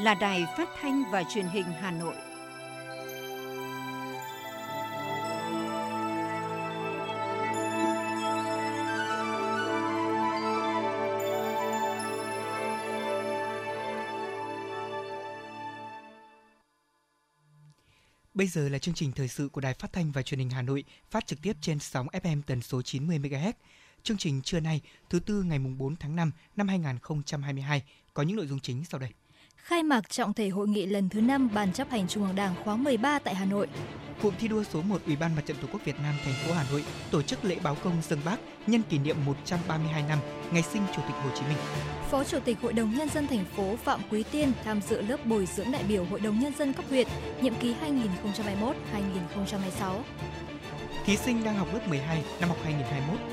là Đài Phát thanh và Truyền hình Hà Nội. Bây giờ là chương trình thời sự của Đài Phát thanh và Truyền hình Hà Nội, phát trực tiếp trên sóng FM tần số 90 MHz. Chương trình trưa nay, thứ tư ngày mùng 4 tháng 5 năm 2022 có những nội dung chính sau đây. Khai mạc trọng thể hội nghị lần thứ 5 Ban chấp hành Trung ương Đảng khóa 13 tại Hà Nội. Cụm thi đua số 1 Ủy ban Mặt trận Tổ quốc Việt Nam thành phố Hà Nội tổ chức lễ báo công dân Bác nhân kỷ niệm 132 năm ngày sinh Chủ tịch Hồ Chí Minh. Phó Chủ tịch Hội đồng nhân dân thành phố Phạm Quý Tiên tham dự lớp bồi dưỡng đại biểu Hội đồng nhân dân cấp huyện nhiệm kỳ 2021-2026. Thí sinh đang học lớp 12 năm học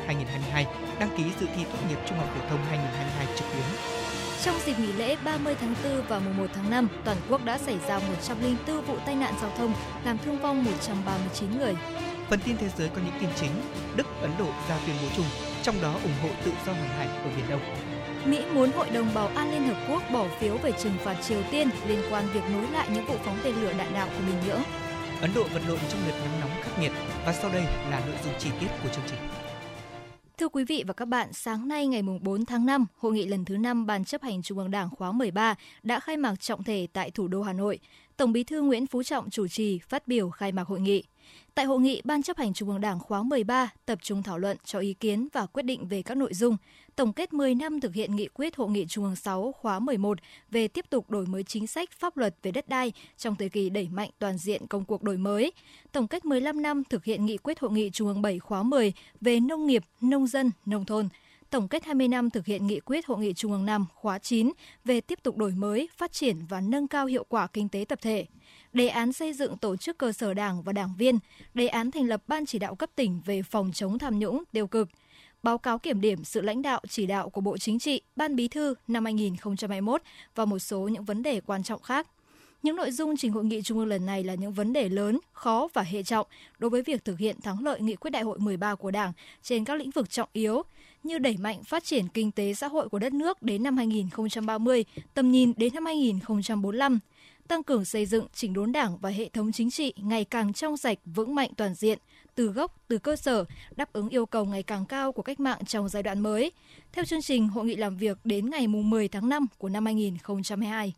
2021-2022 đăng ký dự thi tốt nghiệp trung học phổ thông 2022 trực tuyến. Trong dịp nghỉ lễ 30 tháng 4 và mùng 1 tháng 5, toàn quốc đã xảy ra 104 vụ tai nạn giao thông, làm thương vong 139 người. Phần tin thế giới có những tin chính. Đức, Ấn Độ ra tuyên bố chung, trong đó ủng hộ tự do hàng hải ở Biển Đông. Mỹ muốn Hội đồng Bảo an Liên Hợp Quốc bỏ phiếu về trừng phạt Triều Tiên liên quan việc nối lại những vụ phóng tên lửa đạn đạo của Bình Nhưỡng. Ấn Độ vật lộn trong đợt nắng nóng khắc nghiệt và sau đây là nội dung chi tiết của chương trình. Thưa quý vị và các bạn, sáng nay ngày 4 tháng 5, hội nghị lần thứ 5 Ban chấp hành Trung ương Đảng khóa 13 đã khai mạc trọng thể tại thủ đô Hà Nội. Tổng Bí thư Nguyễn Phú Trọng chủ trì phát biểu khai mạc hội nghị. Tại hội nghị, Ban chấp hành Trung ương Đảng khóa 13 tập trung thảo luận cho ý kiến và quyết định về các nội dung tổng kết 10 năm thực hiện nghị quyết Hội nghị Trung ương 6 khóa 11 về tiếp tục đổi mới chính sách pháp luật về đất đai trong thời kỳ đẩy mạnh toàn diện công cuộc đổi mới, tổng kết 15 năm thực hiện nghị quyết Hội nghị Trung ương 7 khóa 10 về nông nghiệp, nông dân, nông thôn, tổng kết 20 năm thực hiện nghị quyết Hội nghị Trung ương 5 khóa 9 về tiếp tục đổi mới, phát triển và nâng cao hiệu quả kinh tế tập thể, đề án xây dựng tổ chức cơ sở đảng và đảng viên, đề án thành lập Ban chỉ đạo cấp tỉnh về phòng chống tham nhũng, tiêu cực, báo cáo kiểm điểm sự lãnh đạo chỉ đạo của Bộ Chính trị, Ban Bí thư năm 2021 và một số những vấn đề quan trọng khác. Những nội dung trình hội nghị trung ương lần này là những vấn đề lớn, khó và hệ trọng đối với việc thực hiện thắng lợi nghị quyết đại hội 13 của Đảng trên các lĩnh vực trọng yếu như đẩy mạnh phát triển kinh tế xã hội của đất nước đến năm 2030, tầm nhìn đến năm 2045, tăng cường xây dựng chỉnh đốn Đảng và hệ thống chính trị ngày càng trong sạch, vững mạnh toàn diện, từ gốc, từ cơ sở, đáp ứng yêu cầu ngày càng cao của cách mạng trong giai đoạn mới. Theo chương trình, hội nghị làm việc đến ngày 10 tháng 5 của năm 2022.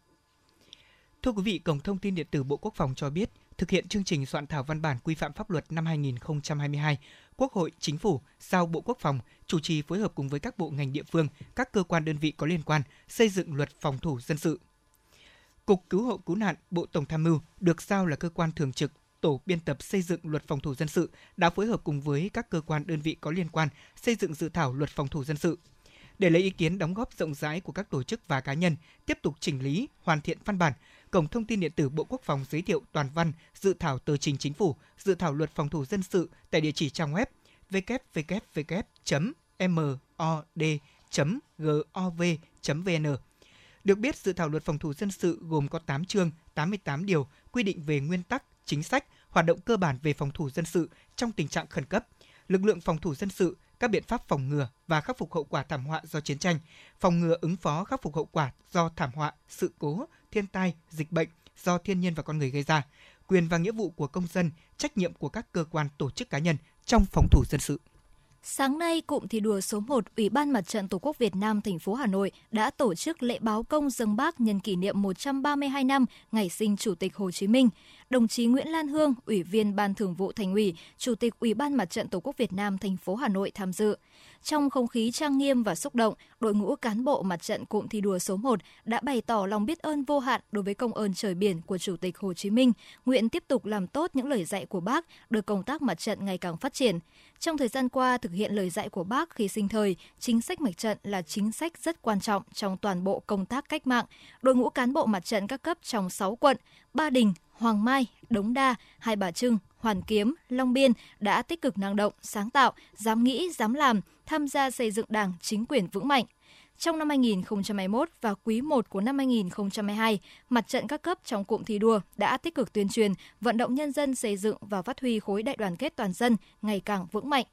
Thưa quý vị, Cổng Thông tin Điện tử Bộ Quốc phòng cho biết, thực hiện chương trình soạn thảo văn bản quy phạm pháp luật năm 2022, Quốc hội, Chính phủ giao Bộ Quốc phòng chủ trì phối hợp cùng với các bộ ngành địa phương, các cơ quan đơn vị có liên quan xây dựng luật phòng thủ dân sự. Cục Cứu hộ Cứu nạn, Bộ Tổng tham mưu được giao là cơ quan thường trực tổ biên tập xây dựng luật phòng thủ dân sự đã phối hợp cùng với các cơ quan đơn vị có liên quan xây dựng dự thảo luật phòng thủ dân sự. Để lấy ý kiến đóng góp rộng rãi của các tổ chức và cá nhân, tiếp tục chỉnh lý, hoàn thiện văn bản, Cổng Thông tin Điện tử Bộ Quốc phòng giới thiệu toàn văn dự thảo tờ trình chính phủ, dự thảo luật phòng thủ dân sự tại địa chỉ trang web www.mod.gov.vn. Được biết, dự thảo luật phòng thủ dân sự gồm có 8 chương, 88 điều quy định về nguyên tắc, chính sách, hoạt động cơ bản về phòng thủ dân sự trong tình trạng khẩn cấp, lực lượng phòng thủ dân sự, các biện pháp phòng ngừa và khắc phục hậu quả thảm họa do chiến tranh, phòng ngừa ứng phó khắc phục hậu quả do thảm họa, sự cố, thiên tai, dịch bệnh do thiên nhiên và con người gây ra, quyền và nghĩa vụ của công dân, trách nhiệm của các cơ quan tổ chức cá nhân trong phòng thủ dân sự. Sáng nay, cụm thi đua số 1 Ủy ban Mặt trận Tổ quốc Việt Nam thành phố Hà Nội đã tổ chức lễ báo công dân bác nhân kỷ niệm 132 năm ngày sinh Chủ tịch Hồ Chí Minh. Đồng chí Nguyễn Lan Hương, Ủy viên Ban Thường vụ Thành ủy, Chủ tịch Ủy ban Mặt trận Tổ quốc Việt Nam thành phố Hà Nội tham dự. Trong không khí trang nghiêm và xúc động, đội ngũ cán bộ mặt trận cụm thi đua số 1 đã bày tỏ lòng biết ơn vô hạn đối với công ơn trời biển của Chủ tịch Hồ Chí Minh, nguyện tiếp tục làm tốt những lời dạy của bác, đưa công tác mặt trận ngày càng phát triển. Trong thời gian qua, thực hiện lời dạy của bác khi sinh thời, chính sách mặt trận là chính sách rất quan trọng trong toàn bộ công tác cách mạng. Đội ngũ cán bộ mặt trận các cấp trong 6 quận, Ba Đình, Hoàng Mai, Đống Đa, Hai Bà Trưng, Hoàn Kiếm, Long Biên đã tích cực năng động, sáng tạo, dám nghĩ, dám làm, tham gia xây dựng đảng, chính quyền vững mạnh. Trong năm 2021 và quý 1 của năm 2022, mặt trận các cấp trong cụm thi đua đã tích cực tuyên truyền, vận động nhân dân xây dựng và phát huy khối đại đoàn kết toàn dân ngày càng vững mạnh.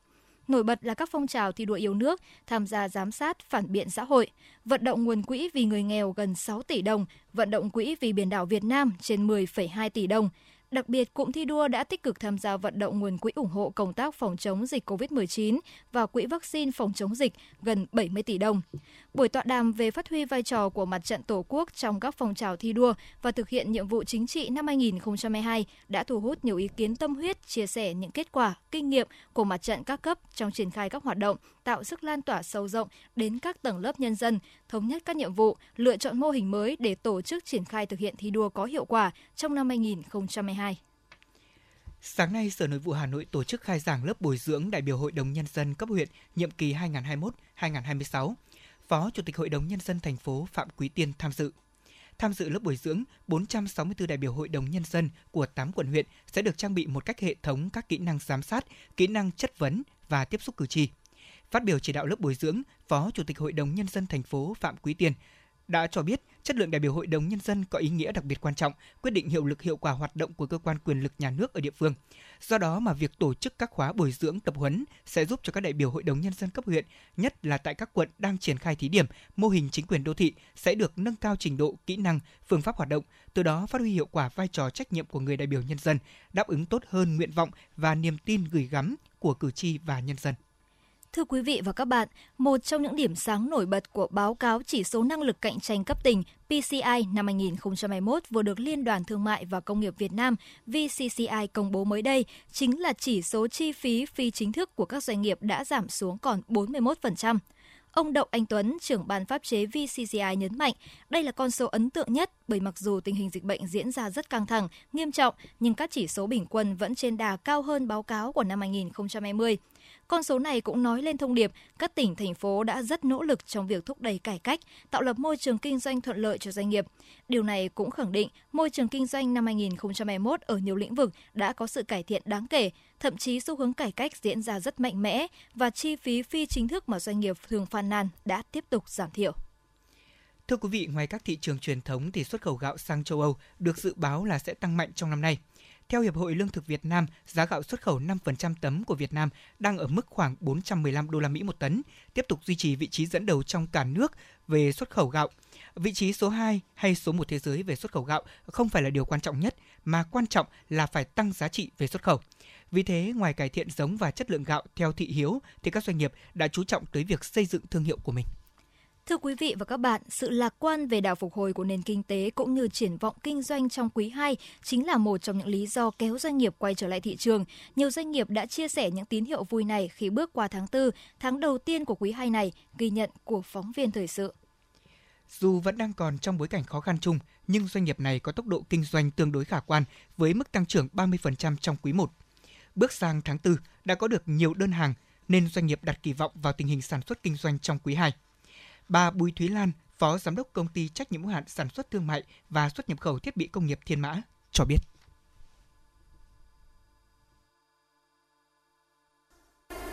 Nổi bật là các phong trào thi đua yêu nước, tham gia giám sát, phản biện xã hội, vận động nguồn quỹ vì người nghèo gần 6 tỷ đồng, vận động quỹ vì biển đảo Việt Nam trên 10,2 tỷ đồng, Đặc biệt, cụm thi đua đã tích cực tham gia vận động nguồn quỹ ủng hộ công tác phòng chống dịch COVID-19 và quỹ vaccine phòng chống dịch gần 70 tỷ đồng. Buổi tọa đàm về phát huy vai trò của mặt trận Tổ quốc trong các phong trào thi đua và thực hiện nhiệm vụ chính trị năm 2022 đã thu hút nhiều ý kiến tâm huyết chia sẻ những kết quả, kinh nghiệm của mặt trận các cấp trong triển khai các hoạt động, tạo sức lan tỏa sâu rộng đến các tầng lớp nhân dân, thống nhất các nhiệm vụ, lựa chọn mô hình mới để tổ chức triển khai thực hiện thi đua có hiệu quả trong năm 2022. Sáng nay, Sở Nội vụ Hà Nội tổ chức khai giảng lớp bồi dưỡng đại biểu Hội đồng Nhân dân cấp huyện nhiệm kỳ 2021-2026. Phó Chủ tịch Hội đồng Nhân dân thành phố Phạm Quý Tiên tham dự. Tham dự lớp bồi dưỡng, 464 đại biểu Hội đồng Nhân dân của 8 quận huyện sẽ được trang bị một cách hệ thống các kỹ năng giám sát, kỹ năng chất vấn và tiếp xúc cử tri. Phát biểu chỉ đạo lớp bồi dưỡng, Phó Chủ tịch Hội đồng Nhân dân thành phố Phạm Quý Tiên đã cho biết chất lượng đại biểu Hội đồng Nhân dân có ý nghĩa đặc biệt quan trọng, quyết định hiệu lực hiệu quả hoạt động của cơ quan quyền lực nhà nước ở địa phương. Do đó mà việc tổ chức các khóa bồi dưỡng tập huấn sẽ giúp cho các đại biểu Hội đồng Nhân dân cấp huyện, nhất là tại các quận đang triển khai thí điểm mô hình chính quyền đô thị sẽ được nâng cao trình độ, kỹ năng, phương pháp hoạt động, từ đó phát huy hiệu quả vai trò trách nhiệm của người đại biểu nhân dân, đáp ứng tốt hơn nguyện vọng và niềm tin gửi gắm của cử tri và nhân dân. Thưa quý vị và các bạn, một trong những điểm sáng nổi bật của báo cáo chỉ số năng lực cạnh tranh cấp tỉnh PCI năm 2021 vừa được Liên đoàn Thương mại và Công nghiệp Việt Nam VCCI công bố mới đây chính là chỉ số chi phí phi chính thức của các doanh nghiệp đã giảm xuống còn 41%. Ông Đậu Anh Tuấn, trưởng ban pháp chế VCCI nhấn mạnh, đây là con số ấn tượng nhất bởi mặc dù tình hình dịch bệnh diễn ra rất căng thẳng, nghiêm trọng, nhưng các chỉ số bình quân vẫn trên đà cao hơn báo cáo của năm 2020. Con số này cũng nói lên thông điệp các tỉnh, thành phố đã rất nỗ lực trong việc thúc đẩy cải cách, tạo lập môi trường kinh doanh thuận lợi cho doanh nghiệp. Điều này cũng khẳng định môi trường kinh doanh năm 2021 ở nhiều lĩnh vực đã có sự cải thiện đáng kể, thậm chí xu hướng cải cách diễn ra rất mạnh mẽ và chi phí phi chính thức mà doanh nghiệp thường phàn nàn đã tiếp tục giảm thiểu. Thưa quý vị, ngoài các thị trường truyền thống thì xuất khẩu gạo sang châu Âu được dự báo là sẽ tăng mạnh trong năm nay. Theo Hiệp hội Lương thực Việt Nam, giá gạo xuất khẩu 5% tấm của Việt Nam đang ở mức khoảng 415 đô la Mỹ một tấn, tiếp tục duy trì vị trí dẫn đầu trong cả nước về xuất khẩu gạo. Vị trí số 2 hay số 1 thế giới về xuất khẩu gạo không phải là điều quan trọng nhất, mà quan trọng là phải tăng giá trị về xuất khẩu. Vì thế, ngoài cải thiện giống và chất lượng gạo theo thị hiếu, thì các doanh nghiệp đã chú trọng tới việc xây dựng thương hiệu của mình. Thưa quý vị và các bạn, sự lạc quan về đà phục hồi của nền kinh tế cũng như triển vọng kinh doanh trong quý 2 chính là một trong những lý do kéo doanh nghiệp quay trở lại thị trường. Nhiều doanh nghiệp đã chia sẻ những tín hiệu vui này khi bước qua tháng 4, tháng đầu tiên của quý 2 này, ghi nhận của phóng viên thời sự. Dù vẫn đang còn trong bối cảnh khó khăn chung, nhưng doanh nghiệp này có tốc độ kinh doanh tương đối khả quan với mức tăng trưởng 30% trong quý 1. Bước sang tháng 4 đã có được nhiều đơn hàng nên doanh nghiệp đặt kỳ vọng vào tình hình sản xuất kinh doanh trong quý 2. Bà Bùi Thúy Lan, Phó Giám đốc Công ty trách nhiệm hữu hạn sản xuất thương mại và xuất nhập khẩu thiết bị công nghiệp Thiên Mã cho biết.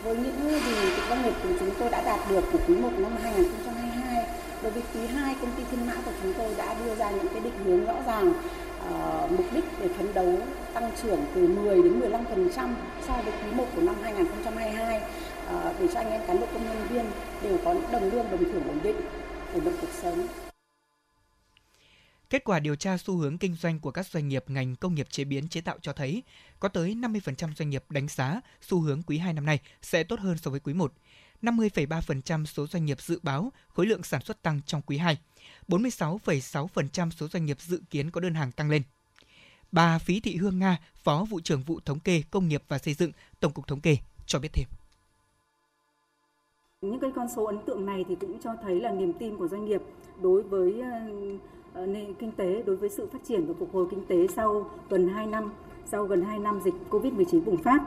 Với những gì công nghiệp của chúng tôi đã đạt được của quý 1 năm 2022, đối với quý 2 công ty Thiên Mã của chúng tôi đã đưa ra những cái định hướng rõ ràng uh, mục đích để phấn đấu tăng trưởng từ 10 đến 15% so với quý 1 của năm 2022 Ờ, để cho anh em cán bộ công nhân viên đều có đồng lương đồng thưởng ổn định ổn định cuộc sống. Kết quả điều tra xu hướng kinh doanh của các doanh nghiệp ngành công nghiệp chế biến chế tạo cho thấy có tới 50% doanh nghiệp đánh giá xu hướng quý 2 năm nay sẽ tốt hơn so với quý 1. 50,3% số doanh nghiệp dự báo khối lượng sản xuất tăng trong quý 2. 46,6% số doanh nghiệp dự kiến có đơn hàng tăng lên. Bà Phí Thị Hương Nga, Phó vụ trưởng vụ thống kê công nghiệp và xây dựng, Tổng cục Thống kê cho biết thêm. Những cái con số ấn tượng này thì cũng cho thấy là niềm tin của doanh nghiệp đối với ờ, ờ, nền kinh tế, đối với sự phát triển và phục hồi kinh tế sau gần 2 năm, sau gần 2 năm dịch Covid-19 bùng phát.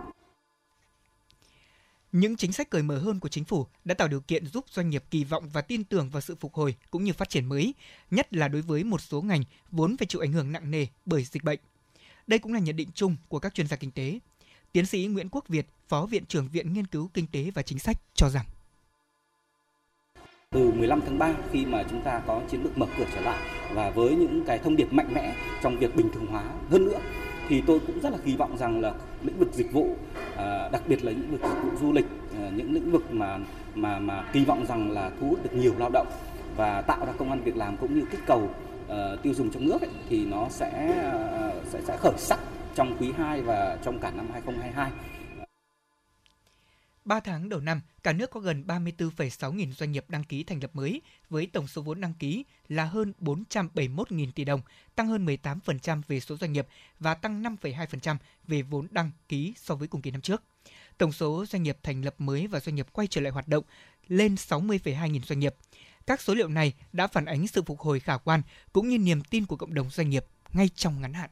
Những chính sách cởi mở hơn của chính phủ đã tạo điều kiện giúp doanh nghiệp kỳ vọng và tin tưởng vào sự phục hồi cũng như phát triển mới, nhất là đối với một số ngành vốn phải chịu ảnh hưởng nặng nề bởi dịch bệnh. Đây cũng là nhận định chung của các chuyên gia kinh tế. Tiến sĩ Nguyễn Quốc Việt, Phó Viện trưởng Viện Nghiên cứu Kinh tế và Chính sách cho rằng từ 15 tháng 3 khi mà chúng ta có chiến lược mở cửa trở lại và với những cái thông điệp mạnh mẽ trong việc bình thường hóa hơn nữa thì tôi cũng rất là kỳ vọng rằng là lĩnh vực dịch vụ à, đặc biệt là lĩnh vực dịch vụ du lịch à, những lĩnh vực mà mà mà kỳ vọng rằng là thu hút được nhiều lao động và tạo ra công an việc làm cũng như kích cầu uh, tiêu dùng trong nước ấy, thì nó sẽ uh, sẽ sẽ khởi sắc trong quý 2 và trong cả năm 2022. 3 tháng đầu năm, cả nước có gần 34,6 nghìn doanh nghiệp đăng ký thành lập mới, với tổng số vốn đăng ký là hơn 471 nghìn tỷ đồng, tăng hơn 18% về số doanh nghiệp và tăng 5,2% về vốn đăng ký so với cùng kỳ năm trước. Tổng số doanh nghiệp thành lập mới và doanh nghiệp quay trở lại hoạt động lên 60,2 nghìn doanh nghiệp. Các số liệu này đã phản ánh sự phục hồi khả quan cũng như niềm tin của cộng đồng doanh nghiệp ngay trong ngắn hạn.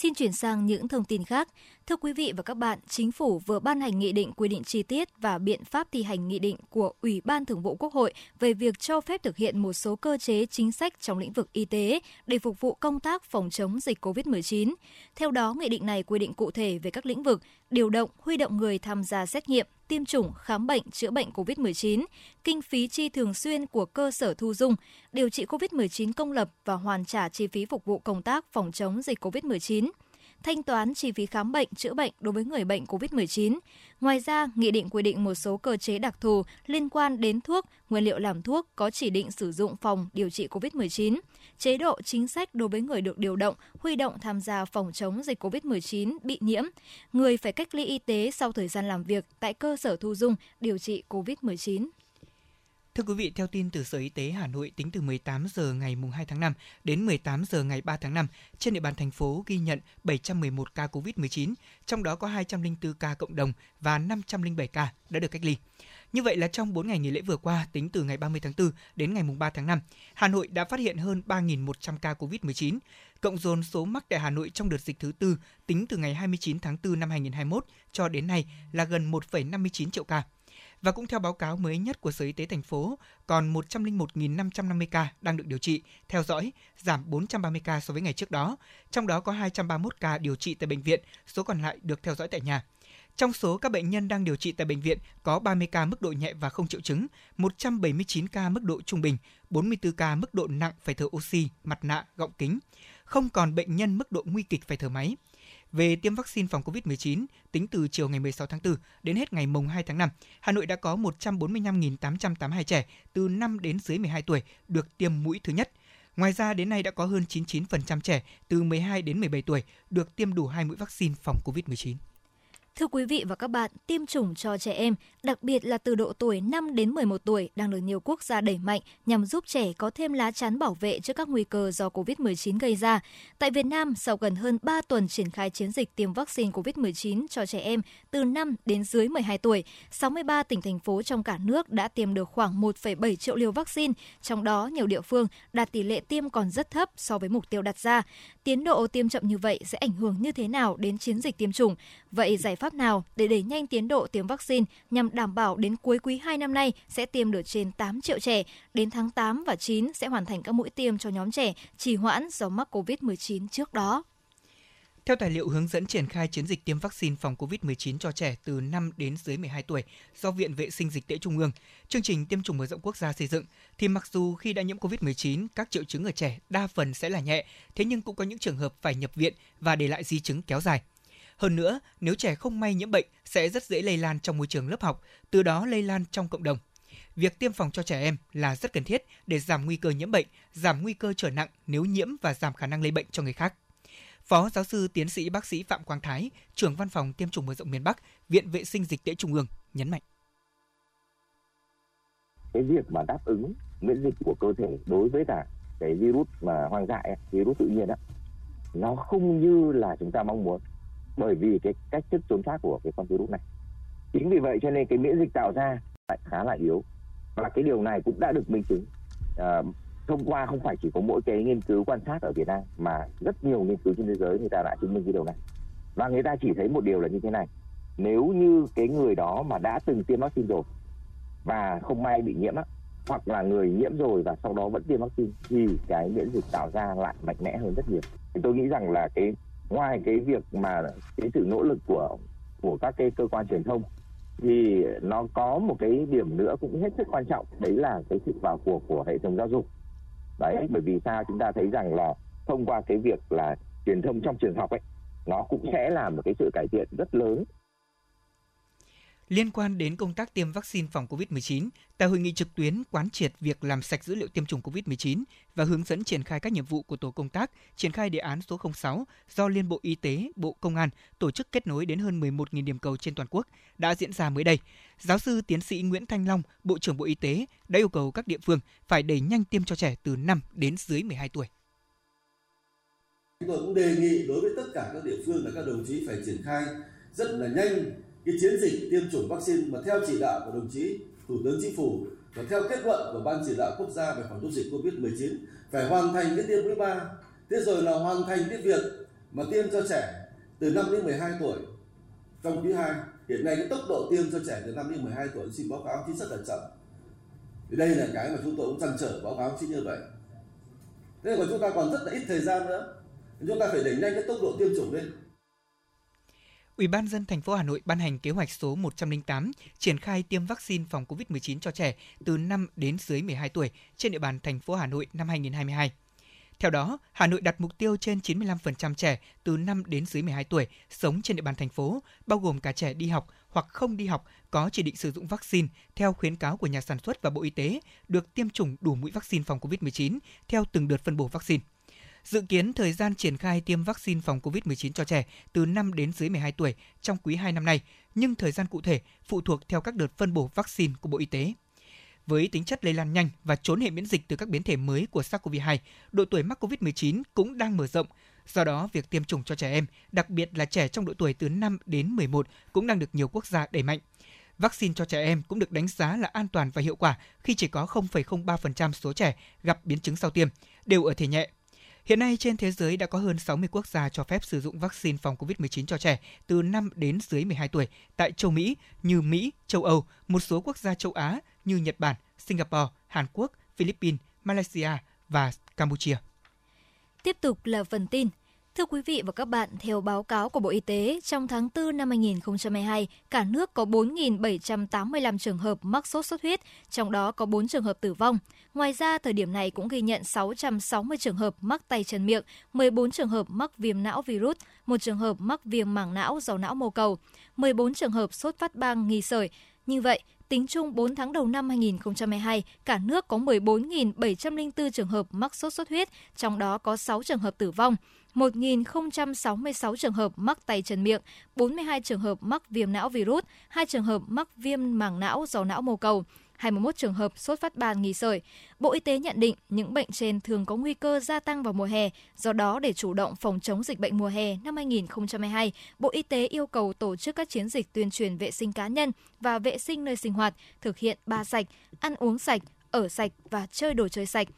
Xin chuyển sang những thông tin khác. Thưa quý vị và các bạn, Chính phủ vừa ban hành nghị định quy định chi tiết và biện pháp thi hành nghị định của Ủy ban Thường vụ Quốc hội về việc cho phép thực hiện một số cơ chế chính sách trong lĩnh vực y tế để phục vụ công tác phòng chống dịch COVID-19. Theo đó, nghị định này quy định cụ thể về các lĩnh vực điều động, huy động người tham gia xét nghiệm, tiêm chủng, khám bệnh, chữa bệnh COVID-19, kinh phí chi thường xuyên của cơ sở thu dung, điều trị COVID-19 công lập và hoàn trả chi phí phục vụ công tác phòng chống dịch COVID-19 thanh toán chi phí khám bệnh, chữa bệnh đối với người bệnh COVID-19. Ngoài ra, nghị định quy định một số cơ chế đặc thù liên quan đến thuốc, nguyên liệu làm thuốc có chỉ định sử dụng phòng điều trị COVID-19, chế độ chính sách đối với người được điều động, huy động tham gia phòng chống dịch COVID-19 bị nhiễm, người phải cách ly y tế sau thời gian làm việc tại cơ sở thu dung điều trị COVID-19. Thưa quý vị, theo tin từ Sở Y tế Hà Nội, tính từ 18 giờ ngày 2 tháng 5 đến 18 giờ ngày 3 tháng 5, trên địa bàn thành phố ghi nhận 711 ca COVID-19, trong đó có 204 ca cộng đồng và 507 ca đã được cách ly. Như vậy là trong 4 ngày nghỉ lễ vừa qua, tính từ ngày 30 tháng 4 đến ngày 3 tháng 5, Hà Nội đã phát hiện hơn 3.100 ca COVID-19. Cộng dồn số mắc tại Hà Nội trong đợt dịch thứ tư tính từ ngày 29 tháng 4 năm 2021 cho đến nay là gần 1,59 triệu ca. Và cũng theo báo cáo mới nhất của Sở Y tế thành phố, còn 101.550 ca đang được điều trị, theo dõi, giảm 430 ca so với ngày trước đó. Trong đó có 231 ca điều trị tại bệnh viện, số còn lại được theo dõi tại nhà. Trong số các bệnh nhân đang điều trị tại bệnh viện có 30 ca mức độ nhẹ và không triệu chứng, 179 ca mức độ trung bình, 44 ca mức độ nặng phải thở oxy, mặt nạ, gọng kính. Không còn bệnh nhân mức độ nguy kịch phải thở máy. Về tiêm vaccine phòng COVID-19, tính từ chiều ngày 16 tháng 4 đến hết ngày mùng 2 tháng 5, Hà Nội đã có 145.882 trẻ từ 5 đến dưới 12 tuổi được tiêm mũi thứ nhất. Ngoài ra, đến nay đã có hơn 99% trẻ từ 12 đến 17 tuổi được tiêm đủ hai mũi vaccine phòng COVID-19. Thưa quý vị và các bạn, tiêm chủng cho trẻ em, đặc biệt là từ độ tuổi 5 đến 11 tuổi đang được nhiều quốc gia đẩy mạnh nhằm giúp trẻ có thêm lá chắn bảo vệ trước các nguy cơ do COVID-19 gây ra. Tại Việt Nam, sau gần hơn 3 tuần triển khai chiến dịch tiêm vaccine COVID-19 cho trẻ em từ 5 đến dưới 12 tuổi, 63 tỉnh thành phố trong cả nước đã tiêm được khoảng 1,7 triệu liều vaccine, trong đó nhiều địa phương đạt tỷ lệ tiêm còn rất thấp so với mục tiêu đặt ra. Tiến độ tiêm chậm như vậy sẽ ảnh hưởng như thế nào đến chiến dịch tiêm chủng? Vậy giải pháp nào để đẩy nhanh tiến độ tiêm vaccine nhằm đảm bảo đến cuối quý 2 năm nay sẽ tiêm được trên 8 triệu trẻ, đến tháng 8 và 9 sẽ hoàn thành các mũi tiêm cho nhóm trẻ trì hoãn do mắc COVID-19 trước đó. Theo tài liệu hướng dẫn triển khai chiến dịch tiêm vaccine phòng COVID-19 cho trẻ từ 5 đến dưới 12 tuổi do Viện Vệ sinh Dịch tễ Trung ương, chương trình tiêm chủng mở rộng quốc gia xây dựng, thì mặc dù khi đã nhiễm COVID-19, các triệu chứng ở trẻ đa phần sẽ là nhẹ, thế nhưng cũng có những trường hợp phải nhập viện và để lại di chứng kéo dài. Hơn nữa, nếu trẻ không may nhiễm bệnh sẽ rất dễ lây lan trong môi trường lớp học, từ đó lây lan trong cộng đồng. Việc tiêm phòng cho trẻ em là rất cần thiết để giảm nguy cơ nhiễm bệnh, giảm nguy cơ trở nặng nếu nhiễm và giảm khả năng lây bệnh cho người khác. Phó giáo sư tiến sĩ bác sĩ Phạm Quang Thái, trưởng văn phòng tiêm chủng mở rộng miền Bắc, Viện Vệ sinh Dịch tễ Trung ương nhấn mạnh. Cái việc mà đáp ứng miễn dịch của cơ thể đối với cả cái virus mà hoang dại, virus tự nhiên đó, nó không như là chúng ta mong muốn bởi vì cái cách thức trốn thoát của cái con virus này. Chính vì vậy cho nên cái miễn dịch tạo ra lại khá là yếu. Và cái điều này cũng đã được minh chứng. À, thông qua không phải chỉ có mỗi cái nghiên cứu quan sát ở Việt Nam mà rất nhiều nghiên cứu trên thế giới người ta đã chứng minh cái điều này. Và người ta chỉ thấy một điều là như thế này. Nếu như cái người đó mà đã từng tiêm vaccine rồi và không may bị nhiễm á hoặc là người nhiễm rồi và sau đó vẫn tiêm vaccine thì cái miễn dịch tạo ra lại mạnh mẽ hơn rất nhiều. Thì tôi nghĩ rằng là cái ngoài cái việc mà cái sự nỗ lực của của các cái cơ quan truyền thông, thì nó có một cái điểm nữa cũng hết sức quan trọng, đấy là cái sự vào cuộc của hệ thống giáo dục. Đấy, bởi vì sao? Chúng ta thấy rằng là thông qua cái việc là truyền thông trong trường học ấy, nó cũng sẽ là một cái sự cải thiện rất lớn Liên quan đến công tác tiêm vaccine phòng COVID-19, tại hội nghị trực tuyến quán triệt việc làm sạch dữ liệu tiêm chủng COVID-19 và hướng dẫn triển khai các nhiệm vụ của tổ công tác, triển khai đề án số 06 do Liên Bộ Y tế, Bộ Công an tổ chức kết nối đến hơn 11.000 điểm cầu trên toàn quốc đã diễn ra mới đây. Giáo sư tiến sĩ Nguyễn Thanh Long, Bộ trưởng Bộ Y tế đã yêu cầu các địa phương phải đẩy nhanh tiêm cho trẻ từ 5 đến dưới 12 tuổi. Chúng tôi cũng đề nghị đối với tất cả các địa phương là các đồng chí phải triển khai rất là nhanh cái chiến dịch tiêm chủng vaccine mà theo chỉ đạo của đồng chí Thủ tướng Chính phủ và theo kết luận của Ban chỉ đạo quốc gia về phòng chống dịch COVID-19 phải hoàn thành cái tiêm mũi 3. Thế rồi là hoàn thành cái việc mà tiêm cho trẻ từ 5 đến 12 tuổi trong quý 2. Hiện nay cái tốc độ tiêm cho trẻ từ 5 đến 12 tuổi, xin báo cáo chính rất là chậm. Thì đây là cái mà chúng tôi cũng chăn trở báo cáo chính như vậy. Thế còn chúng ta còn rất là ít thời gian nữa. Chúng ta phải đẩy nhanh cái tốc độ tiêm chủng lên. Ủy ban dân thành phố Hà Nội ban hành kế hoạch số 108 triển khai tiêm vaccine phòng COVID-19 cho trẻ từ 5 đến dưới 12 tuổi trên địa bàn thành phố Hà Nội năm 2022. Theo đó, Hà Nội đặt mục tiêu trên 95% trẻ từ 5 đến dưới 12 tuổi sống trên địa bàn thành phố, bao gồm cả trẻ đi học hoặc không đi học có chỉ định sử dụng vaccine theo khuyến cáo của nhà sản xuất và Bộ Y tế, được tiêm chủng đủ mũi vaccine phòng COVID-19 theo từng đợt phân bổ vaccine. Dự kiến thời gian triển khai tiêm vaccine phòng COVID-19 cho trẻ từ 5 đến dưới 12 tuổi trong quý 2 năm nay, nhưng thời gian cụ thể phụ thuộc theo các đợt phân bổ vaccine của Bộ Y tế. Với tính chất lây lan nhanh và trốn hệ miễn dịch từ các biến thể mới của SARS-CoV-2, độ tuổi mắc COVID-19 cũng đang mở rộng. Do đó, việc tiêm chủng cho trẻ em, đặc biệt là trẻ trong độ tuổi từ 5 đến 11 cũng đang được nhiều quốc gia đẩy mạnh. Vaccine cho trẻ em cũng được đánh giá là an toàn và hiệu quả khi chỉ có 0,03% số trẻ gặp biến chứng sau tiêm, đều ở thể nhẹ Hiện nay trên thế giới đã có hơn 60 quốc gia cho phép sử dụng vaccine phòng COVID-19 cho trẻ từ 5 đến dưới 12 tuổi tại châu Mỹ như Mỹ, châu Âu, một số quốc gia châu Á như Nhật Bản, Singapore, Hàn Quốc, Philippines, Malaysia và Campuchia. Tiếp tục là phần tin. Thưa quý vị và các bạn, theo báo cáo của Bộ Y tế, trong tháng 4 năm 2022, cả nước có 4.785 trường hợp mắc sốt xuất huyết, trong đó có 4 trường hợp tử vong. Ngoài ra, thời điểm này cũng ghi nhận 660 trường hợp mắc tay chân miệng, 14 trường hợp mắc viêm não virus, một trường hợp mắc viêm màng não do não mô cầu, 14 trường hợp sốt phát bang nghi sởi. Như vậy, tính chung 4 tháng đầu năm 2022, cả nước có 14.704 trường hợp mắc sốt xuất huyết, trong đó có 6 trường hợp tử vong. 1.066 trường hợp mắc tay chân miệng, 42 trường hợp mắc viêm não virus, 2 trường hợp mắc viêm màng não do não mô cầu, 21 trường hợp sốt phát ban nghi sởi. Bộ Y tế nhận định những bệnh trên thường có nguy cơ gia tăng vào mùa hè, do đó để chủ động phòng chống dịch bệnh mùa hè năm 2022, Bộ Y tế yêu cầu tổ chức các chiến dịch tuyên truyền vệ sinh cá nhân và vệ sinh nơi sinh hoạt, thực hiện ba sạch, ăn uống sạch, ở sạch và chơi đồ chơi sạch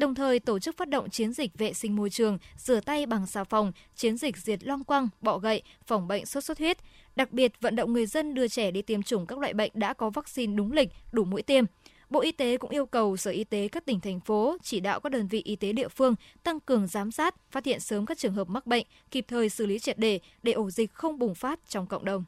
đồng thời tổ chức phát động chiến dịch vệ sinh môi trường, rửa tay bằng xà phòng, chiến dịch diệt loang quăng, bọ gậy, phòng bệnh sốt xuất huyết. Đặc biệt vận động người dân đưa trẻ đi tiêm chủng các loại bệnh đã có vaccine đúng lịch, đủ mũi tiêm. Bộ Y tế cũng yêu cầu Sở Y tế các tỉnh thành phố chỉ đạo các đơn vị y tế địa phương tăng cường giám sát, phát hiện sớm các trường hợp mắc bệnh, kịp thời xử lý triệt đề để ổ dịch không bùng phát trong cộng đồng.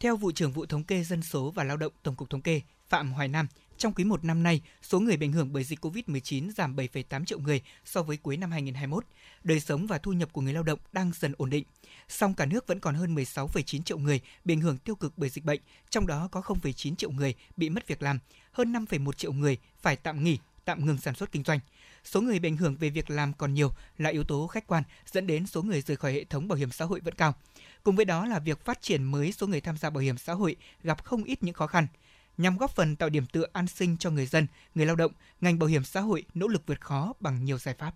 Theo vụ trưởng vụ thống kê dân số và lao động Tổng cục Thống kê Phạm Hoài Nam, trong quý 1 năm nay, số người bị ảnh hưởng bởi dịch COVID-19 giảm 7,8 triệu người so với cuối năm 2021. Đời sống và thu nhập của người lao động đang dần ổn định. Song cả nước vẫn còn hơn 16,9 triệu người bị ảnh hưởng tiêu cực bởi dịch bệnh, trong đó có 0,9 triệu người bị mất việc làm, hơn 5,1 triệu người phải tạm nghỉ, tạm ngừng sản xuất kinh doanh. Số người bị ảnh hưởng về việc làm còn nhiều là yếu tố khách quan dẫn đến số người rời khỏi hệ thống bảo hiểm xã hội vẫn cao. Cùng với đó là việc phát triển mới số người tham gia bảo hiểm xã hội gặp không ít những khó khăn nhằm góp phần tạo điểm tựa an sinh cho người dân, người lao động, ngành bảo hiểm xã hội nỗ lực vượt khó bằng nhiều giải pháp.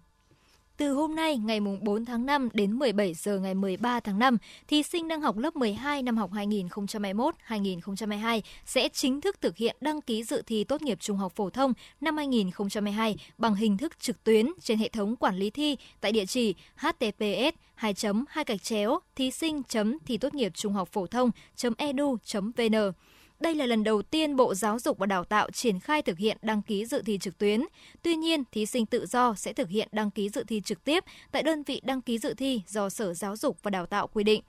Từ hôm nay ngày 4 tháng 5 đến 17 giờ ngày 13 tháng 5, thí sinh đang học lớp 12 năm học 2021-2022 sẽ chính thức thực hiện đăng ký dự thi tốt nghiệp trung học phổ thông năm 2022 bằng hình thức trực tuyến trên hệ thống quản lý thi tại địa chỉ https 2 2 gạch chéo thí sinh thi tốt nghiệp trung học phổ thông edu vn đây là lần đầu tiên Bộ Giáo dục và Đào tạo triển khai thực hiện đăng ký dự thi trực tuyến. Tuy nhiên, thí sinh tự do sẽ thực hiện đăng ký dự thi trực tiếp tại đơn vị đăng ký dự thi do Sở Giáo dục và Đào tạo quy định.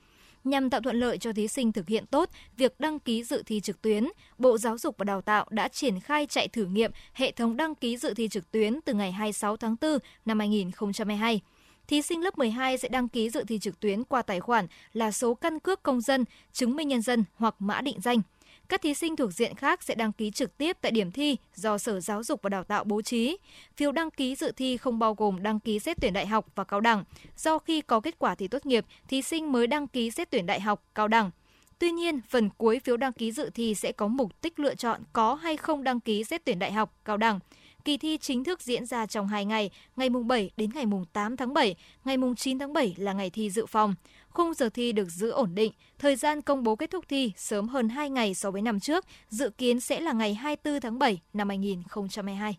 Nhằm tạo thuận lợi cho thí sinh thực hiện tốt việc đăng ký dự thi trực tuyến, Bộ Giáo dục và Đào tạo đã triển khai chạy thử nghiệm hệ thống đăng ký dự thi trực tuyến từ ngày 26 tháng 4 năm 2022 thí sinh lớp 12 sẽ đăng ký dự thi trực tuyến qua tài khoản là số căn cước công dân, chứng minh nhân dân hoặc mã định danh. Các thí sinh thuộc diện khác sẽ đăng ký trực tiếp tại điểm thi do Sở Giáo dục và Đào tạo bố trí. Phiếu đăng ký dự thi không bao gồm đăng ký xét tuyển đại học và cao đẳng, do khi có kết quả thi tốt nghiệp, thí sinh mới đăng ký xét tuyển đại học, cao đẳng. Tuy nhiên, phần cuối phiếu đăng ký dự thi sẽ có mục tích lựa chọn có hay không đăng ký xét tuyển đại học, cao đẳng. Kỳ thi chính thức diễn ra trong 2 ngày, ngày mùng 7 đến ngày mùng 8 tháng 7, ngày mùng 9 tháng 7 là ngày thi dự phòng. Khung giờ thi được giữ ổn định, thời gian công bố kết thúc thi sớm hơn 2 ngày so với năm trước, dự kiến sẽ là ngày 24 tháng 7 năm 2022.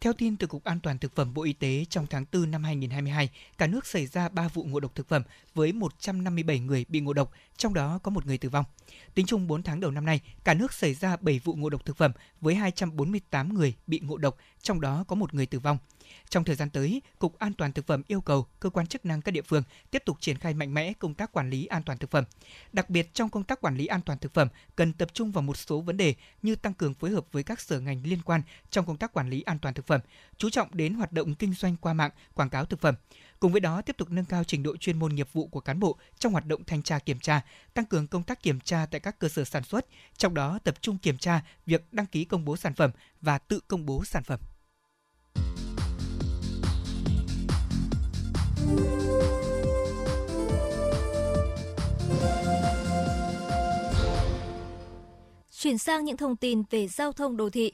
Theo tin từ Cục An toàn Thực phẩm Bộ Y tế, trong tháng 4 năm 2022, cả nước xảy ra 3 vụ ngộ độc thực phẩm với 157 người bị ngộ độc, trong đó có một người tử vong. Tính chung 4 tháng đầu năm nay, cả nước xảy ra 7 vụ ngộ độc thực phẩm với 248 người bị ngộ độc, trong đó có một người tử vong. Trong thời gian tới, Cục An toàn thực phẩm yêu cầu cơ quan chức năng các địa phương tiếp tục triển khai mạnh mẽ công tác quản lý an toàn thực phẩm. Đặc biệt trong công tác quản lý an toàn thực phẩm cần tập trung vào một số vấn đề như tăng cường phối hợp với các sở ngành liên quan trong công tác quản lý an toàn thực phẩm, chú trọng đến hoạt động kinh doanh qua mạng, quảng cáo thực phẩm. Cùng với đó, tiếp tục nâng cao trình độ chuyên môn nghiệp vụ của cán bộ trong hoạt động thanh tra kiểm tra, tăng cường công tác kiểm tra tại các cơ sở sản xuất, trong đó tập trung kiểm tra việc đăng ký công bố sản phẩm và tự công bố sản phẩm. Chuyển sang những thông tin về giao thông đô thị.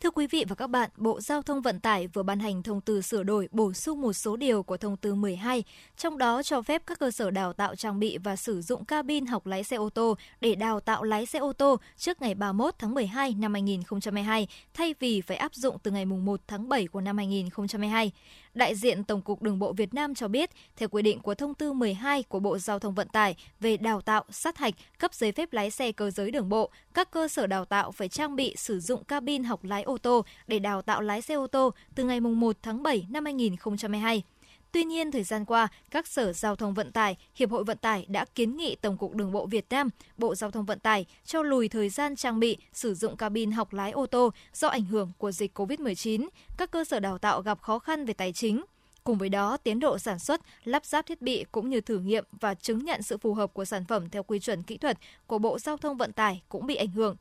Thưa quý vị và các bạn, Bộ Giao thông Vận tải vừa ban hành thông tư sửa đổi bổ sung một số điều của thông tư 12, trong đó cho phép các cơ sở đào tạo trang bị và sử dụng cabin học lái xe ô tô để đào tạo lái xe ô tô trước ngày 31 tháng 12 năm 2022, thay vì phải áp dụng từ ngày 1 tháng 7 của năm 2022. Đại diện Tổng cục Đường bộ Việt Nam cho biết, theo quy định của thông tư 12 của Bộ Giao thông Vận tải về đào tạo, sát hạch, cấp giấy phép lái xe cơ giới đường bộ, các cơ sở đào tạo phải trang bị sử dụng cabin học lái ô tô để đào tạo lái xe ô tô từ ngày 1 tháng 7 năm 2022. Tuy nhiên, thời gian qua, các sở giao thông vận tải, Hiệp hội Vận tải đã kiến nghị Tổng cục Đường bộ Việt Nam, Bộ Giao thông Vận tải cho lùi thời gian trang bị sử dụng cabin học lái ô tô do ảnh hưởng của dịch COVID-19. Các cơ sở đào tạo gặp khó khăn về tài chính. Cùng với đó, tiến độ sản xuất, lắp ráp thiết bị cũng như thử nghiệm và chứng nhận sự phù hợp của sản phẩm theo quy chuẩn kỹ thuật của Bộ Giao thông Vận tải cũng bị ảnh hưởng.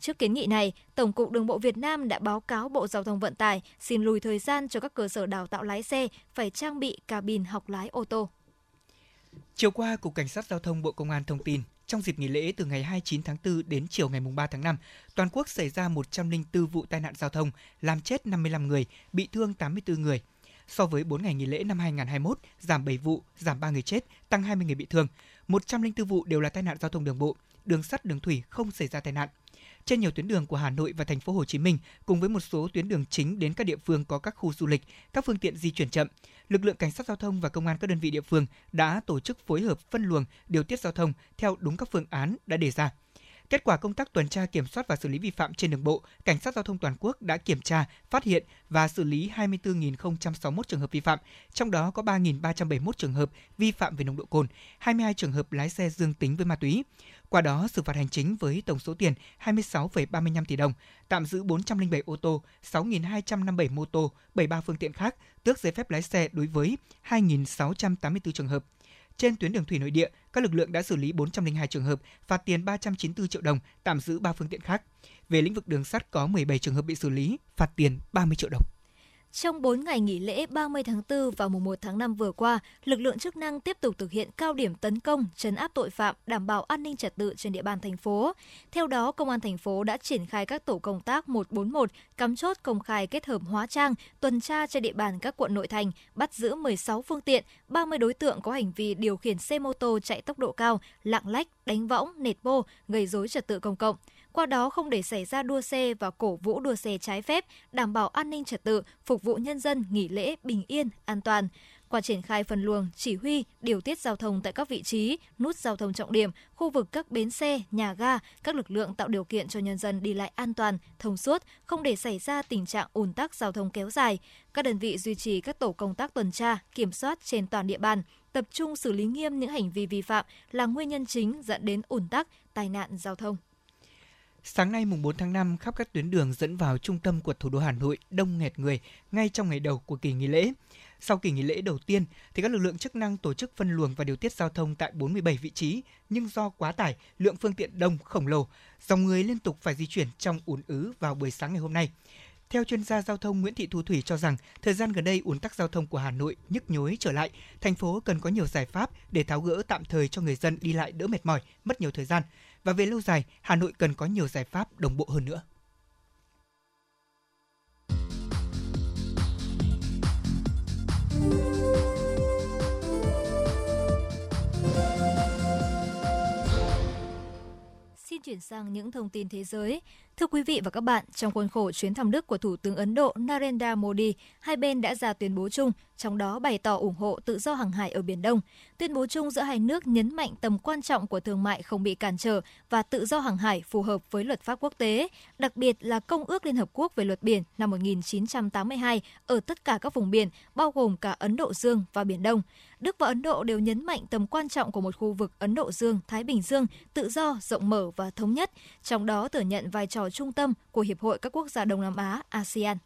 Trước kiến nghị này, Tổng cục Đường bộ Việt Nam đã báo cáo Bộ Giao thông Vận tải xin lùi thời gian cho các cơ sở đào tạo lái xe phải trang bị cabin học lái ô tô. Chiều qua, Cục Cảnh sát Giao thông Bộ Công an thông tin, trong dịp nghỉ lễ từ ngày 29 tháng 4 đến chiều ngày 3 tháng 5, toàn quốc xảy ra 104 vụ tai nạn giao thông, làm chết 55 người, bị thương 84 người. So với 4 ngày nghỉ lễ năm 2021, giảm 7 vụ, giảm 3 người chết, tăng 20 người bị thương. 104 vụ đều là tai nạn giao thông đường bộ, đường sắt, đường thủy không xảy ra tai nạn. Trên nhiều tuyến đường của Hà Nội và thành phố Hồ Chí Minh cùng với một số tuyến đường chính đến các địa phương có các khu du lịch, các phương tiện di chuyển chậm, lực lượng cảnh sát giao thông và công an các đơn vị địa phương đã tổ chức phối hợp phân luồng, điều tiết giao thông theo đúng các phương án đã đề ra. Kết quả công tác tuần tra kiểm soát và xử lý vi phạm trên đường bộ, cảnh sát giao thông toàn quốc đã kiểm tra, phát hiện và xử lý 24.061 trường hợp vi phạm, trong đó có 3.371 trường hợp vi phạm về nồng độ cồn, 22 trường hợp lái xe dương tính với ma túy. Qua đó, xử phạt hành chính với tổng số tiền 26,35 tỷ đồng, tạm giữ 407 ô tô, 6.257 mô tô, 73 phương tiện khác, tước giấy phép lái xe đối với 2.684 trường hợp. Trên tuyến đường thủy nội địa, các lực lượng đã xử lý 402 trường hợp, phạt tiền 394 triệu đồng, tạm giữ 3 phương tiện khác. Về lĩnh vực đường sắt có 17 trường hợp bị xử lý, phạt tiền 30 triệu đồng. Trong 4 ngày nghỉ lễ 30 tháng 4 và mùng 1 tháng 5 vừa qua, lực lượng chức năng tiếp tục thực hiện cao điểm tấn công, chấn áp tội phạm, đảm bảo an ninh trật tự trên địa bàn thành phố. Theo đó, Công an thành phố đã triển khai các tổ công tác 141, cắm chốt công khai kết hợp hóa trang, tuần tra trên địa bàn các quận nội thành, bắt giữ 16 phương tiện, 30 đối tượng có hành vi điều khiển xe mô tô chạy tốc độ cao, lạng lách, đánh võng, nệt bô, gây dối trật tự công cộng qua đó không để xảy ra đua xe và cổ vũ đua xe trái phép, đảm bảo an ninh trật tự, phục vụ nhân dân nghỉ lễ bình yên, an toàn. qua triển khai phân luồng, chỉ huy, điều tiết giao thông tại các vị trí, nút giao thông trọng điểm, khu vực các bến xe, nhà ga, các lực lượng tạo điều kiện cho nhân dân đi lại an toàn, thông suốt, không để xảy ra tình trạng ùn tắc giao thông kéo dài. Các đơn vị duy trì các tổ công tác tuần tra, kiểm soát trên toàn địa bàn, tập trung xử lý nghiêm những hành vi vi phạm là nguyên nhân chính dẫn đến ùn tắc, tai nạn giao thông. Sáng nay mùng 4 tháng 5, khắp các tuyến đường dẫn vào trung tâm của thủ đô Hà Nội đông nghẹt người ngay trong ngày đầu của kỳ nghỉ lễ. Sau kỳ nghỉ lễ đầu tiên, thì các lực lượng chức năng tổ chức phân luồng và điều tiết giao thông tại 47 vị trí, nhưng do quá tải, lượng phương tiện đông khổng lồ, dòng người liên tục phải di chuyển trong ùn ứ vào buổi sáng ngày hôm nay. Theo chuyên gia giao thông Nguyễn Thị Thu Thủy cho rằng, thời gian gần đây ùn tắc giao thông của Hà Nội nhức nhối trở lại, thành phố cần có nhiều giải pháp để tháo gỡ tạm thời cho người dân đi lại đỡ mệt mỏi, mất nhiều thời gian. Và về lâu dài, Hà Nội cần có nhiều giải pháp đồng bộ hơn nữa. Xin chuyển sang những thông tin thế giới. Thưa quý vị và các bạn, trong khuôn khổ chuyến thăm Đức của Thủ tướng Ấn Độ Narendra Modi, hai bên đã ra tuyên bố chung, trong đó bày tỏ ủng hộ tự do hàng hải ở Biển Đông. Tuyên bố chung giữa hai nước nhấn mạnh tầm quan trọng của thương mại không bị cản trở và tự do hàng hải phù hợp với luật pháp quốc tế, đặc biệt là Công ước Liên Hợp Quốc về luật biển năm 1982 ở tất cả các vùng biển, bao gồm cả Ấn Độ Dương và Biển Đông. Đức và Ấn Độ đều nhấn mạnh tầm quan trọng của một khu vực Ấn Độ Dương, Thái Bình Dương tự do, rộng mở và thống nhất, trong đó thừa nhận vai trò trung tâm của Hiệp hội các quốc gia Đông Nam Á ASEAN.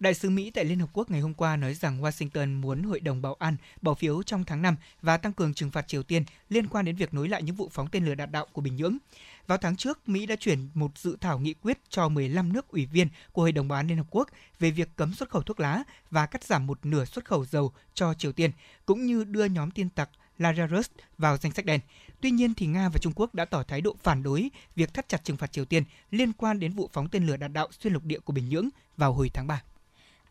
Đại sứ Mỹ tại Liên Hợp Quốc ngày hôm qua nói rằng Washington muốn Hội đồng Bảo an bỏ phiếu trong tháng 5 và tăng cường trừng phạt Triều Tiên liên quan đến việc nối lại những vụ phóng tên lửa đạn đạo của Bình Nhưỡng. Vào tháng trước, Mỹ đã chuyển một dự thảo nghị quyết cho 15 nước ủy viên của Hội đồng Bảo an Liên Hợp Quốc về việc cấm xuất khẩu thuốc lá và cắt giảm một nửa xuất khẩu dầu cho Triều Tiên, cũng như đưa nhóm tin tặc Lazarus vào danh sách đen. Tuy nhiên thì Nga và Trung Quốc đã tỏ thái độ phản đối việc thắt chặt trừng phạt Triều Tiên liên quan đến vụ phóng tên lửa đạn đạo xuyên lục địa của Bình Nhưỡng vào hồi tháng 3.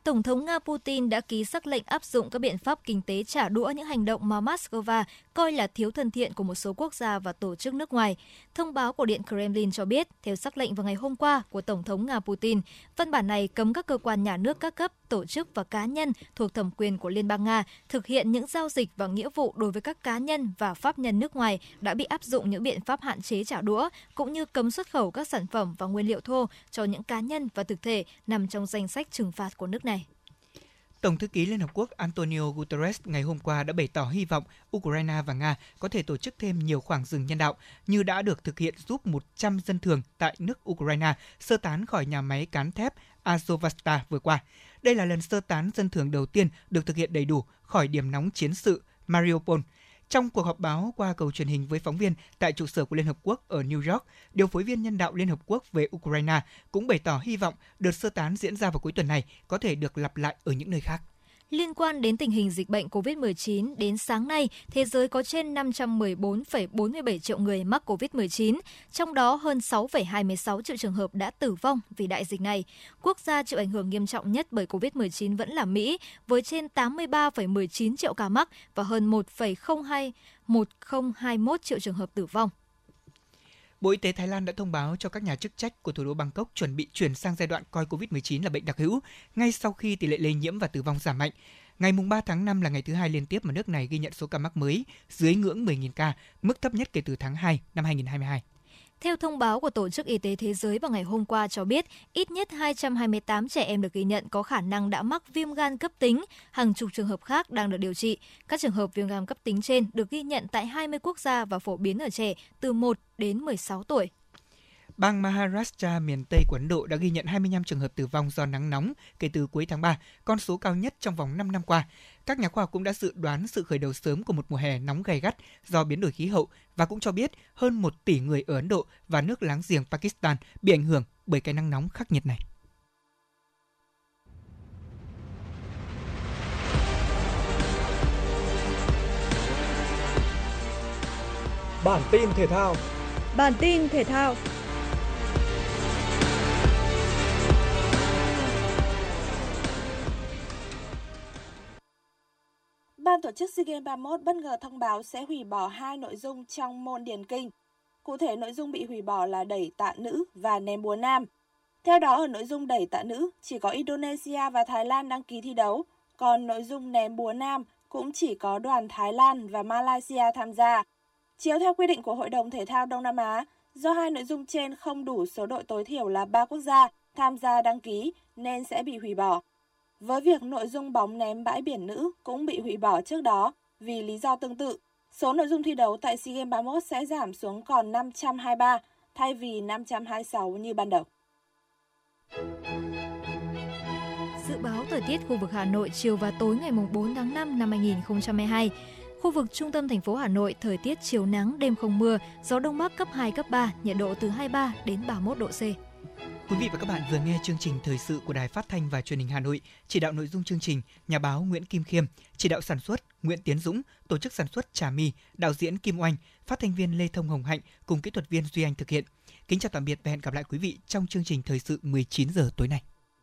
Tổng thống Nga Putin đã ký sắc lệnh áp dụng các biện pháp kinh tế trả đũa những hành động mà Moscow coi là thiếu thân thiện của một số quốc gia và tổ chức nước ngoài. Thông báo của Điện Kremlin cho biết, theo sắc lệnh vào ngày hôm qua của Tổng thống Nga Putin, văn bản này cấm các cơ quan nhà nước các cấp, tổ chức và cá nhân thuộc thẩm quyền của Liên bang Nga thực hiện những giao dịch và nghĩa vụ đối với các cá nhân và pháp nhân nước ngoài đã bị áp dụng những biện pháp hạn chế trả đũa, cũng như cấm xuất khẩu các sản phẩm và nguyên liệu thô cho những cá nhân và thực thể nằm trong danh sách trừng phạt của nước này. Tổng thư ký Liên Hợp Quốc Antonio Guterres ngày hôm qua đã bày tỏ hy vọng Ukraine và Nga có thể tổ chức thêm nhiều khoảng rừng nhân đạo như đã được thực hiện giúp 100 dân thường tại nước Ukraine sơ tán khỏi nhà máy cán thép Azovstal vừa qua. Đây là lần sơ tán dân thường đầu tiên được thực hiện đầy đủ khỏi điểm nóng chiến sự Mariupol – trong cuộc họp báo qua cầu truyền hình với phóng viên tại trụ sở của Liên Hợp Quốc ở New York, điều phối viên nhân đạo Liên Hợp Quốc về Ukraine cũng bày tỏ hy vọng đợt sơ tán diễn ra vào cuối tuần này có thể được lặp lại ở những nơi khác. Liên quan đến tình hình dịch bệnh COVID-19, đến sáng nay, thế giới có trên 514,47 triệu người mắc COVID-19, trong đó hơn 6,26 triệu trường hợp đã tử vong vì đại dịch này. Quốc gia chịu ảnh hưởng nghiêm trọng nhất bởi COVID-19 vẫn là Mỹ, với trên 83,19 triệu ca mắc và hơn 1,02 1021 triệu trường hợp tử vong. Bộ Y tế Thái Lan đã thông báo cho các nhà chức trách của thủ đô Bangkok chuẩn bị chuyển sang giai đoạn coi COVID-19 là bệnh đặc hữu, ngay sau khi tỷ lệ lây nhiễm và tử vong giảm mạnh. Ngày 3 tháng 5 là ngày thứ hai liên tiếp mà nước này ghi nhận số ca mắc mới dưới ngưỡng 10.000 ca, mức thấp nhất kể từ tháng 2 năm 2022. Theo thông báo của Tổ chức Y tế Thế giới vào ngày hôm qua cho biết, ít nhất 228 trẻ em được ghi nhận có khả năng đã mắc viêm gan cấp tính, hàng chục trường hợp khác đang được điều trị. Các trường hợp viêm gan cấp tính trên được ghi nhận tại 20 quốc gia và phổ biến ở trẻ từ 1 đến 16 tuổi. Bang Maharashtra miền Tây của Ấn Độ đã ghi nhận 25 trường hợp tử vong do nắng nóng kể từ cuối tháng 3, con số cao nhất trong vòng 5 năm qua. Các nhà khoa học cũng đã dự đoán sự khởi đầu sớm của một mùa hè nóng gay gắt do biến đổi khí hậu và cũng cho biết hơn 1 tỷ người ở Ấn Độ và nước láng giềng Pakistan bị ảnh hưởng bởi cái nắng nóng khắc nghiệt này. Bản tin thể thao Bản tin thể thao Ban tổ chức SEA Games 31 bất ngờ thông báo sẽ hủy bỏ hai nội dung trong môn điền kinh. Cụ thể nội dung bị hủy bỏ là đẩy tạ nữ và ném búa nam. Theo đó ở nội dung đẩy tạ nữ, chỉ có Indonesia và Thái Lan đăng ký thi đấu, còn nội dung ném búa nam cũng chỉ có đoàn Thái Lan và Malaysia tham gia. Chiếu theo quy định của Hội đồng Thể thao Đông Nam Á, do hai nội dung trên không đủ số đội tối thiểu là 3 quốc gia tham gia đăng ký nên sẽ bị hủy bỏ. Với việc nội dung bóng ném bãi biển nữ cũng bị hủy bỏ trước đó vì lý do tương tự, số nội dung thi đấu tại SEA Games 31 sẽ giảm xuống còn 523 thay vì 526 như ban đầu. Dự báo thời tiết khu vực Hà Nội chiều và tối ngày 4 tháng 5 năm 2022. Khu vực trung tâm thành phố Hà Nội thời tiết chiều nắng, đêm không mưa, gió đông bắc cấp 2 cấp 3, nhiệt độ từ 23 đến 31 độ C. Quý vị và các bạn vừa nghe chương trình thời sự của Đài Phát thanh và Truyền hình Hà Nội, chỉ đạo nội dung chương trình nhà báo Nguyễn Kim Khiêm, chỉ đạo sản xuất Nguyễn Tiến Dũng, tổ chức sản xuất Trà My, đạo diễn Kim Oanh, phát thanh viên Lê Thông Hồng Hạnh cùng kỹ thuật viên Duy Anh thực hiện. Kính chào tạm biệt và hẹn gặp lại quý vị trong chương trình thời sự 19 giờ tối nay.